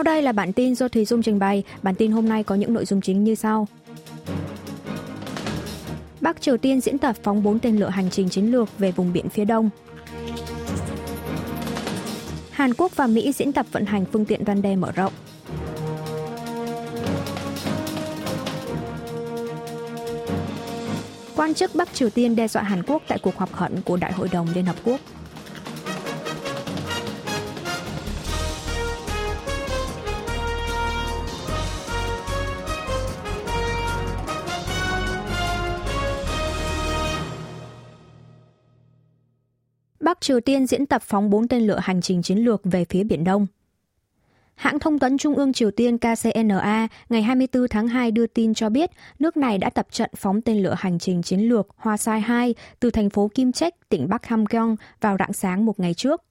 Sau đây là bản tin do Thùy Dung trình bày. Bản tin hôm nay có những nội dung chính như sau. Bắc Triều Tiên diễn tập phóng 4 tên lửa hành trình chiến lược về vùng biển phía đông. Hàn Quốc và Mỹ diễn tập vận hành phương tiện đoàn đe mở rộng. Quan chức Bắc Triều Tiên đe dọa Hàn Quốc tại cuộc họp khẩn của Đại hội đồng Liên Hợp Quốc. Bắc Triều Tiên diễn tập phóng 4 tên lửa hành trình chiến lược về phía Biển Đông. Hãng thông tấn Trung ương Triều Tiên KCNA ngày 24 tháng 2 đưa tin cho biết nước này đã tập trận phóng tên lửa hành trình chiến lược Hoa Sai 2 từ thành phố Kim Trách, tỉnh Bắc Hamgyong vào rạng sáng một ngày trước.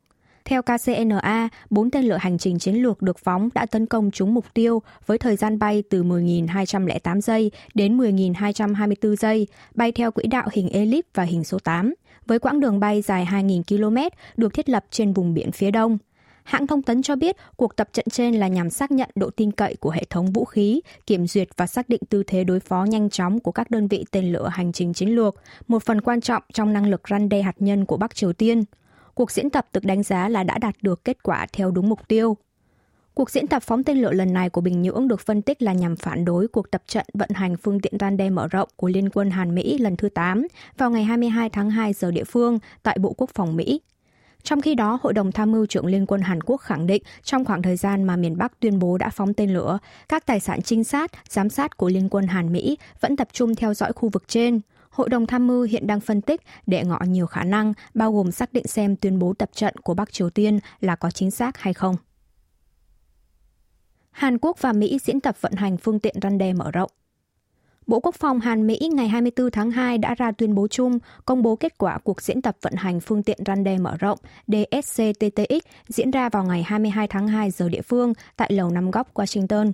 Theo KCNA, 4 tên lửa hành trình chiến lược được phóng đã tấn công trúng mục tiêu với thời gian bay từ 10.208 giây đến 10.224 giây, bay theo quỹ đạo hình elip và hình số 8, với quãng đường bay dài 2.000 km được thiết lập trên vùng biển phía đông. Hãng thông tấn cho biết cuộc tập trận trên là nhằm xác nhận độ tin cậy của hệ thống vũ khí, kiểm duyệt và xác định tư thế đối phó nhanh chóng của các đơn vị tên lửa hành trình chiến lược, một phần quan trọng trong năng lực răn đe hạt nhân của Bắc Triều Tiên. Cuộc diễn tập được đánh giá là đã đạt được kết quả theo đúng mục tiêu. Cuộc diễn tập phóng tên lửa lần này của Bình Nhưỡng được phân tích là nhằm phản đối cuộc tập trận vận hành phương tiện toan đe mở rộng của Liên quân Hàn Mỹ lần thứ 8 vào ngày 22 tháng 2 giờ địa phương tại Bộ Quốc phòng Mỹ. Trong khi đó, Hội đồng Tham mưu trưởng Liên quân Hàn Quốc khẳng định trong khoảng thời gian mà miền Bắc tuyên bố đã phóng tên lửa, các tài sản trinh sát, giám sát của Liên quân Hàn Mỹ vẫn tập trung theo dõi khu vực trên. Hội đồng tham mưu hiện đang phân tích để ngọ nhiều khả năng, bao gồm xác định xem tuyên bố tập trận của Bắc Triều Tiên là có chính xác hay không. Hàn Quốc và Mỹ diễn tập vận hành phương tiện răn đe mở rộng. Bộ Quốc phòng Hàn Mỹ ngày 24 tháng 2 đã ra tuyên bố chung công bố kết quả cuộc diễn tập vận hành phương tiện răn đe mở rộng DSCTTX diễn ra vào ngày 22 tháng 2 giờ địa phương tại Lầu Năm Góc, Washington.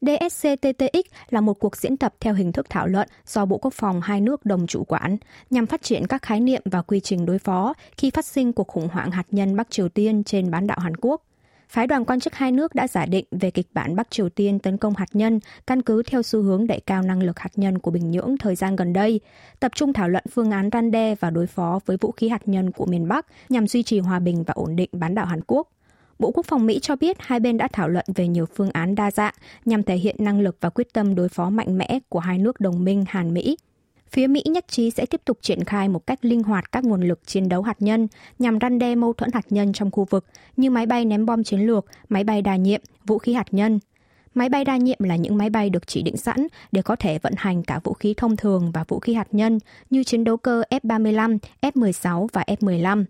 DSCTTX là một cuộc diễn tập theo hình thức thảo luận do Bộ Quốc phòng hai nước đồng chủ quản, nhằm phát triển các khái niệm và quy trình đối phó khi phát sinh cuộc khủng hoảng hạt nhân Bắc Triều Tiên trên bán đảo Hàn Quốc phái đoàn quan chức hai nước đã giả định về kịch bản Bắc Triều Tiên tấn công hạt nhân căn cứ theo xu hướng đẩy cao năng lực hạt nhân của Bình Nhưỡng thời gian gần đây, tập trung thảo luận phương án răn đe và đối phó với vũ khí hạt nhân của miền Bắc nhằm duy trì hòa bình và ổn định bán đảo Hàn Quốc. Bộ Quốc phòng Mỹ cho biết hai bên đã thảo luận về nhiều phương án đa dạng nhằm thể hiện năng lực và quyết tâm đối phó mạnh mẽ của hai nước đồng minh Hàn Mỹ Phía Mỹ nhất trí sẽ tiếp tục triển khai một cách linh hoạt các nguồn lực chiến đấu hạt nhân nhằm răn đe mâu thuẫn hạt nhân trong khu vực như máy bay ném bom chiến lược, máy bay đa nhiệm, vũ khí hạt nhân. Máy bay đa nhiệm là những máy bay được chỉ định sẵn để có thể vận hành cả vũ khí thông thường và vũ khí hạt nhân như chiến đấu cơ F-35, F-16 và F-15.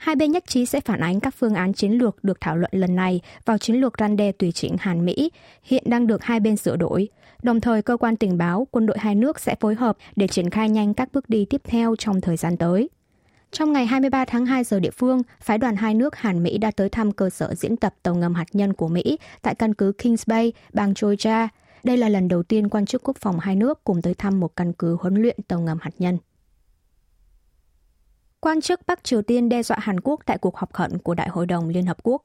Hai bên nhất trí sẽ phản ánh các phương án chiến lược được thảo luận lần này vào chiến lược răn đe tùy chỉnh Hàn Mỹ, hiện đang được hai bên sửa đổi. Đồng thời, cơ quan tình báo, quân đội hai nước sẽ phối hợp để triển khai nhanh các bước đi tiếp theo trong thời gian tới. Trong ngày 23 tháng 2 giờ địa phương, phái đoàn hai nước Hàn Mỹ đã tới thăm cơ sở diễn tập tàu ngầm hạt nhân của Mỹ tại căn cứ Kings Bay, bang Georgia. Đây là lần đầu tiên quan chức quốc phòng hai nước cùng tới thăm một căn cứ huấn luyện tàu ngầm hạt nhân. Quan chức Bắc Triều Tiên đe dọa Hàn Quốc tại cuộc họp khẩn của Đại hội đồng Liên Hợp Quốc.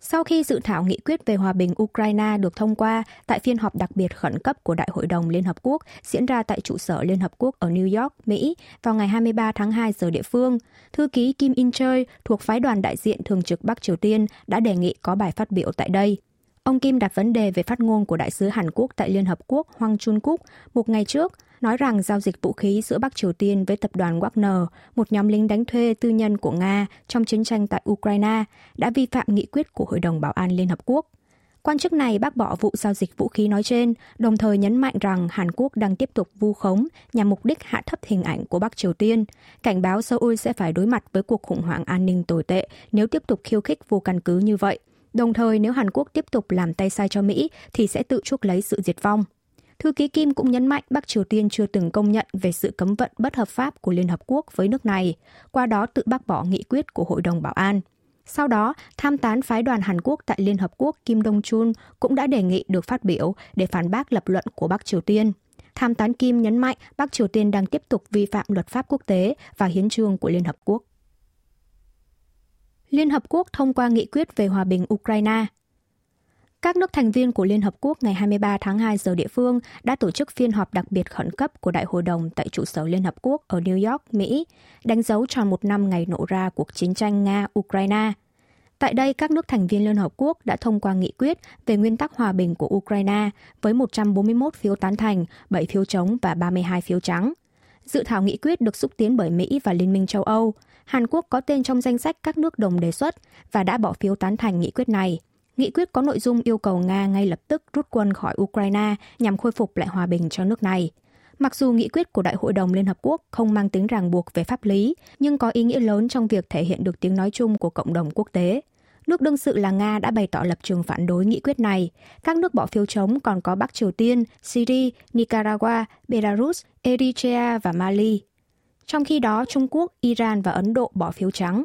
Sau khi dự thảo nghị quyết về hòa bình Ukraine được thông qua tại phiên họp đặc biệt khẩn cấp của Đại hội đồng Liên Hợp Quốc diễn ra tại trụ sở Liên Hợp Quốc ở New York, Mỹ vào ngày 23 tháng 2 giờ địa phương, thư ký Kim In Choi thuộc phái đoàn đại diện thường trực Bắc Triều Tiên đã đề nghị có bài phát biểu tại đây. Ông Kim đặt vấn đề về phát ngôn của đại sứ Hàn Quốc tại Liên Hợp Quốc Hoàng Chun Kuk một ngày trước nói rằng giao dịch vũ khí giữa Bắc Triều Tiên với tập đoàn Wagner, một nhóm lính đánh thuê tư nhân của Nga trong chiến tranh tại Ukraine, đã vi phạm nghị quyết của Hội đồng Bảo an Liên Hợp Quốc. Quan chức này bác bỏ vụ giao dịch vũ khí nói trên, đồng thời nhấn mạnh rằng Hàn Quốc đang tiếp tục vu khống nhằm mục đích hạ thấp hình ảnh của Bắc Triều Tiên, cảnh báo Seoul sẽ phải đối mặt với cuộc khủng hoảng an ninh tồi tệ nếu tiếp tục khiêu khích vô căn cứ như vậy. Đồng thời nếu Hàn Quốc tiếp tục làm tay sai cho Mỹ thì sẽ tự chuốc lấy sự diệt vong. Thư ký Kim cũng nhấn mạnh Bắc Triều Tiên chưa từng công nhận về sự cấm vận bất hợp pháp của Liên Hợp Quốc với nước này, qua đó tự bác bỏ nghị quyết của Hội đồng Bảo an. Sau đó, tham tán phái đoàn Hàn Quốc tại Liên Hợp Quốc Kim Dong Chun cũng đã đề nghị được phát biểu để phản bác lập luận của Bắc Triều Tiên. Tham tán Kim nhấn mạnh Bắc Triều Tiên đang tiếp tục vi phạm luật pháp quốc tế và hiến trương của Liên Hợp Quốc. Liên Hợp Quốc thông qua nghị quyết về hòa bình Ukraine các nước thành viên của Liên Hợp Quốc ngày 23 tháng 2 giờ địa phương đã tổ chức phiên họp đặc biệt khẩn cấp của Đại hội đồng tại trụ sở Liên Hợp Quốc ở New York, Mỹ, đánh dấu tròn một năm ngày nổ ra cuộc chiến tranh Nga-Ukraine. Tại đây, các nước thành viên Liên Hợp Quốc đã thông qua nghị quyết về nguyên tắc hòa bình của Ukraine với 141 phiếu tán thành, 7 phiếu chống và 32 phiếu trắng. Dự thảo nghị quyết được xúc tiến bởi Mỹ và Liên minh châu Âu. Hàn Quốc có tên trong danh sách các nước đồng đề xuất và đã bỏ phiếu tán thành nghị quyết này. Nghị quyết có nội dung yêu cầu Nga ngay lập tức rút quân khỏi Ukraine nhằm khôi phục lại hòa bình cho nước này. Mặc dù nghị quyết của Đại hội đồng Liên Hợp Quốc không mang tính ràng buộc về pháp lý, nhưng có ý nghĩa lớn trong việc thể hiện được tiếng nói chung của cộng đồng quốc tế. Nước đương sự là Nga đã bày tỏ lập trường phản đối nghị quyết này. Các nước bỏ phiếu chống còn có Bắc Triều Tiên, Syria, Nicaragua, Belarus, Eritrea và Mali. Trong khi đó, Trung Quốc, Iran và Ấn Độ bỏ phiếu trắng.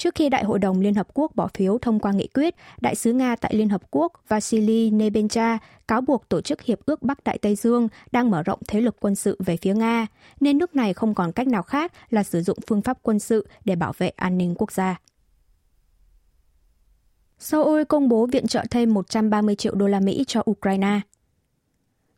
Trước khi Đại hội đồng Liên Hợp Quốc bỏ phiếu thông qua nghị quyết, Đại sứ Nga tại Liên Hợp Quốc Vasily Nebencha cáo buộc Tổ chức Hiệp ước Bắc Đại Tây Dương đang mở rộng thế lực quân sự về phía Nga, nên nước này không còn cách nào khác là sử dụng phương pháp quân sự để bảo vệ an ninh quốc gia. Seoul công bố viện trợ thêm 130 triệu đô la Mỹ cho Ukraine.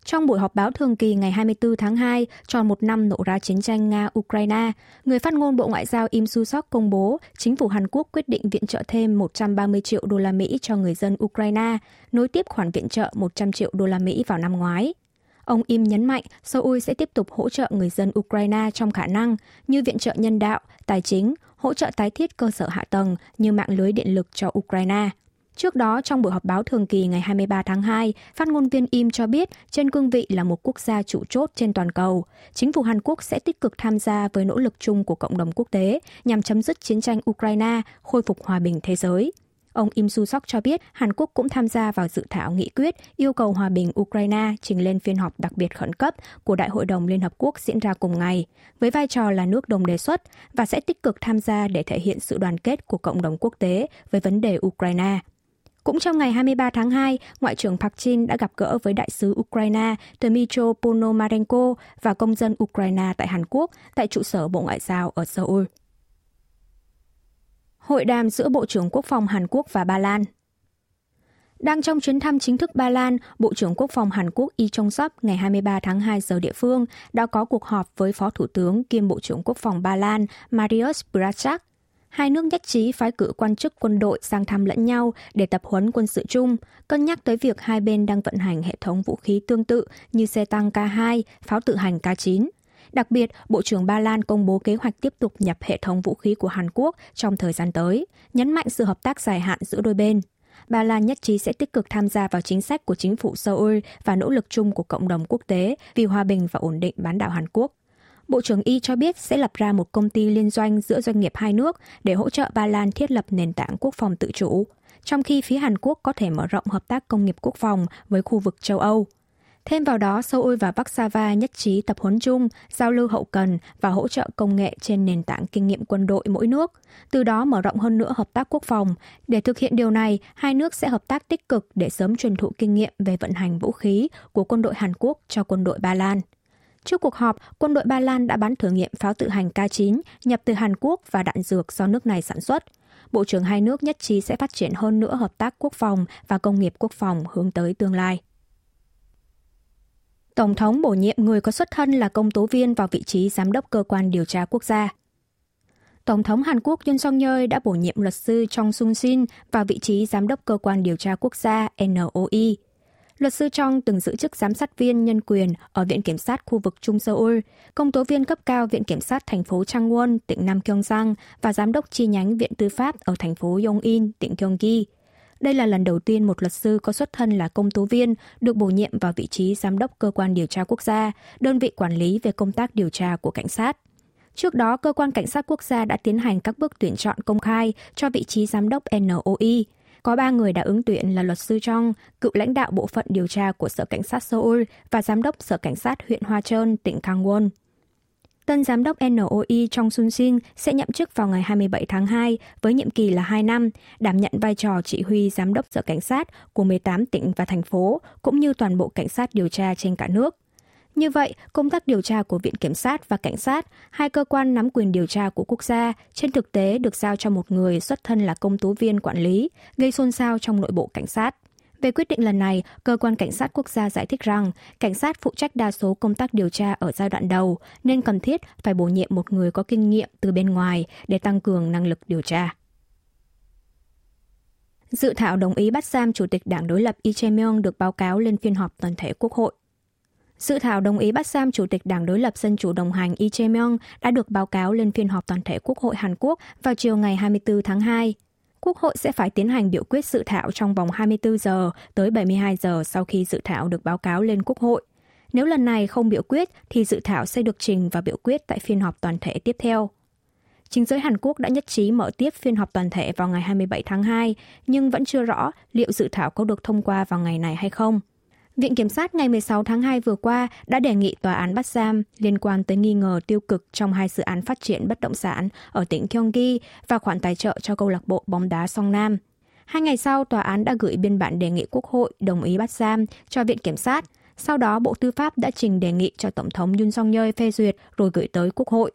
Trong buổi họp báo thường kỳ ngày 24 tháng 2, tròn một năm nổ ra chiến tranh Nga-Ukraine, người phát ngôn Bộ Ngoại giao Im Su-sok công bố chính phủ Hàn Quốc quyết định viện trợ thêm 130 triệu đô la Mỹ cho người dân Ukraine, nối tiếp khoản viện trợ 100 triệu đô la Mỹ vào năm ngoái. Ông Im nhấn mạnh Seoul sẽ tiếp tục hỗ trợ người dân Ukraine trong khả năng như viện trợ nhân đạo, tài chính, hỗ trợ tái thiết cơ sở hạ tầng như mạng lưới điện lực cho Ukraine. Trước đó, trong buổi họp báo thường kỳ ngày 23 tháng 2, phát ngôn viên Im cho biết trên cương vị là một quốc gia chủ chốt trên toàn cầu, chính phủ Hàn Quốc sẽ tích cực tham gia với nỗ lực chung của cộng đồng quốc tế nhằm chấm dứt chiến tranh Ukraine, khôi phục hòa bình thế giới. Ông Im Su Sok cho biết Hàn Quốc cũng tham gia vào dự thảo nghị quyết yêu cầu hòa bình Ukraine trình lên phiên họp đặc biệt khẩn cấp của Đại hội đồng Liên Hợp Quốc diễn ra cùng ngày, với vai trò là nước đồng đề xuất và sẽ tích cực tham gia để thể hiện sự đoàn kết của cộng đồng quốc tế với vấn đề Ukraine. Cũng trong ngày 23 tháng 2, Ngoại trưởng Park Jin đã gặp gỡ với đại sứ Ukraine Dmytro Ponomarenko và công dân Ukraine tại Hàn Quốc tại trụ sở Bộ Ngoại giao ở Seoul. Hội đàm giữa Bộ trưởng Quốc phòng Hàn Quốc và Ba Lan đang trong chuyến thăm chính thức Ba Lan, Bộ trưởng Quốc phòng Hàn Quốc Lee Chung Sop ngày 23 tháng 2 giờ địa phương đã có cuộc họp với Phó Thủ tướng kiêm Bộ trưởng Quốc phòng Ba Lan Mariusz Brachak hai nước nhất trí phái cử quan chức quân đội sang thăm lẫn nhau để tập huấn quân sự chung, cân nhắc tới việc hai bên đang vận hành hệ thống vũ khí tương tự như xe tăng K2, pháo tự hành K9. Đặc biệt, Bộ trưởng Ba Lan công bố kế hoạch tiếp tục nhập hệ thống vũ khí của Hàn Quốc trong thời gian tới, nhấn mạnh sự hợp tác dài hạn giữa đôi bên. Ba Lan nhất trí sẽ tích cực tham gia vào chính sách của chính phủ Seoul và nỗ lực chung của cộng đồng quốc tế vì hòa bình và ổn định bán đảo Hàn Quốc. Bộ trưởng Y cho biết sẽ lập ra một công ty liên doanh giữa doanh nghiệp hai nước để hỗ trợ Ba Lan thiết lập nền tảng quốc phòng tự chủ, trong khi phía Hàn Quốc có thể mở rộng hợp tác công nghiệp quốc phòng với khu vực châu Âu. Thêm vào đó, Seoul và Warsaw nhất trí tập huấn chung, giao lưu hậu cần và hỗ trợ công nghệ trên nền tảng kinh nghiệm quân đội mỗi nước, từ đó mở rộng hơn nữa hợp tác quốc phòng. Để thực hiện điều này, hai nước sẽ hợp tác tích cực để sớm truyền thụ kinh nghiệm về vận hành vũ khí của quân đội Hàn Quốc cho quân đội Ba Lan. Trước cuộc họp, quân đội Ba Lan đã bắn thử nghiệm pháo tự hành K9 nhập từ Hàn Quốc và đạn dược do nước này sản xuất. Bộ trưởng hai nước nhất trí sẽ phát triển hơn nữa hợp tác quốc phòng và công nghiệp quốc phòng hướng tới tương lai. Tổng thống bổ nhiệm người có xuất thân là công tố viên vào vị trí giám đốc cơ quan điều tra quốc gia. Tổng thống Hàn Quốc Yoon song yeol đã bổ nhiệm luật sư Chong Sung Shin vào vị trí giám đốc cơ quan điều tra quốc gia NOI. Luật sư Trong từng giữ chức giám sát viên nhân quyền ở Viện Kiểm sát khu vực Trung Seoul, công tố viên cấp cao Viện Kiểm sát thành phố Changwon, tỉnh Nam Gyeongsang và giám đốc chi nhánh Viện Tư pháp ở thành phố Yongin, tỉnh Gyeonggi. Đây là lần đầu tiên một luật sư có xuất thân là công tố viên được bổ nhiệm vào vị trí giám đốc cơ quan điều tra quốc gia, đơn vị quản lý về công tác điều tra của cảnh sát. Trước đó, cơ quan cảnh sát quốc gia đã tiến hành các bước tuyển chọn công khai cho vị trí giám đốc NOI. Có ba người đã ứng tuyển là luật sư Trong, cựu lãnh đạo bộ phận điều tra của Sở Cảnh sát Seoul và giám đốc Sở Cảnh sát huyện Hoa Trơn, tỉnh Kangwon. Tân giám đốc NOI Trong Sun Shin sẽ nhậm chức vào ngày 27 tháng 2 với nhiệm kỳ là 2 năm, đảm nhận vai trò chỉ huy giám đốc sở cảnh sát của 18 tỉnh và thành phố, cũng như toàn bộ cảnh sát điều tra trên cả nước. Như vậy, công tác điều tra của Viện Kiểm sát và Cảnh sát, hai cơ quan nắm quyền điều tra của quốc gia, trên thực tế được giao cho một người xuất thân là công tố viên quản lý, gây xôn xao trong nội bộ cảnh sát. Về quyết định lần này, cơ quan cảnh sát quốc gia giải thích rằng cảnh sát phụ trách đa số công tác điều tra ở giai đoạn đầu nên cần thiết phải bổ nhiệm một người có kinh nghiệm từ bên ngoài để tăng cường năng lực điều tra. Dự thảo đồng ý bắt giam Chủ tịch Đảng đối lập Lee Jae-myung được báo cáo lên phiên họp toàn thể Quốc hội. Dự thảo đồng ý bắt giam Chủ tịch Đảng đối lập Dân chủ đồng hành Lee Jae-myung đã được báo cáo lên phiên họp toàn thể Quốc hội Hàn Quốc vào chiều ngày 24 tháng 2. Quốc hội sẽ phải tiến hành biểu quyết dự thảo trong vòng 24 giờ tới 72 giờ sau khi dự thảo được báo cáo lên Quốc hội. Nếu lần này không biểu quyết thì dự thảo sẽ được trình và biểu quyết tại phiên họp toàn thể tiếp theo. Chính giới Hàn Quốc đã nhất trí mở tiếp phiên họp toàn thể vào ngày 27 tháng 2, nhưng vẫn chưa rõ liệu dự thảo có được thông qua vào ngày này hay không. Viện Kiểm sát ngày 16 tháng 2 vừa qua đã đề nghị tòa án bắt giam liên quan tới nghi ngờ tiêu cực trong hai dự án phát triển bất động sản ở tỉnh Gyeonggi và khoản tài trợ cho câu lạc bộ bóng đá Song Nam. Hai ngày sau, tòa án đã gửi biên bản đề nghị Quốc hội đồng ý bắt giam cho Viện Kiểm sát. Sau đó, Bộ Tư pháp đã trình đề nghị cho Tổng thống Yoon song yeol phê duyệt rồi gửi tới Quốc hội.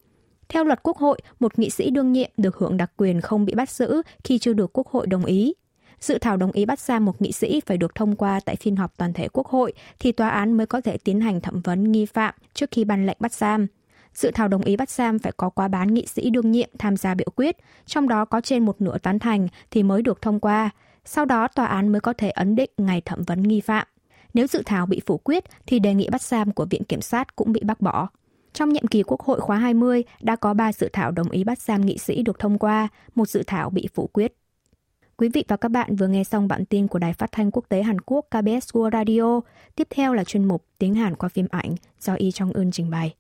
Theo luật Quốc hội, một nghị sĩ đương nhiệm được hưởng đặc quyền không bị bắt giữ khi chưa được Quốc hội đồng ý. Dự thảo đồng ý bắt giam một nghị sĩ phải được thông qua tại phiên họp toàn thể Quốc hội thì tòa án mới có thể tiến hành thẩm vấn nghi phạm trước khi ban lệnh bắt giam. Dự thảo đồng ý bắt giam phải có quá bán nghị sĩ đương nhiệm tham gia biểu quyết, trong đó có trên một nửa tán thành thì mới được thông qua. Sau đó tòa án mới có thể ấn định ngày thẩm vấn nghi phạm. Nếu dự thảo bị phủ quyết thì đề nghị bắt giam của Viện Kiểm sát cũng bị bác bỏ. Trong nhiệm kỳ Quốc hội khóa 20 đã có 3 dự thảo đồng ý bắt giam nghị sĩ được thông qua, một dự thảo bị phủ quyết. Quý vị và các bạn vừa nghe xong bản tin của Đài Phát thanh Quốc tế Hàn Quốc KBS World Radio. Tiếp theo là chuyên mục Tiếng Hàn qua phim ảnh do Y Trong Eun trình bày.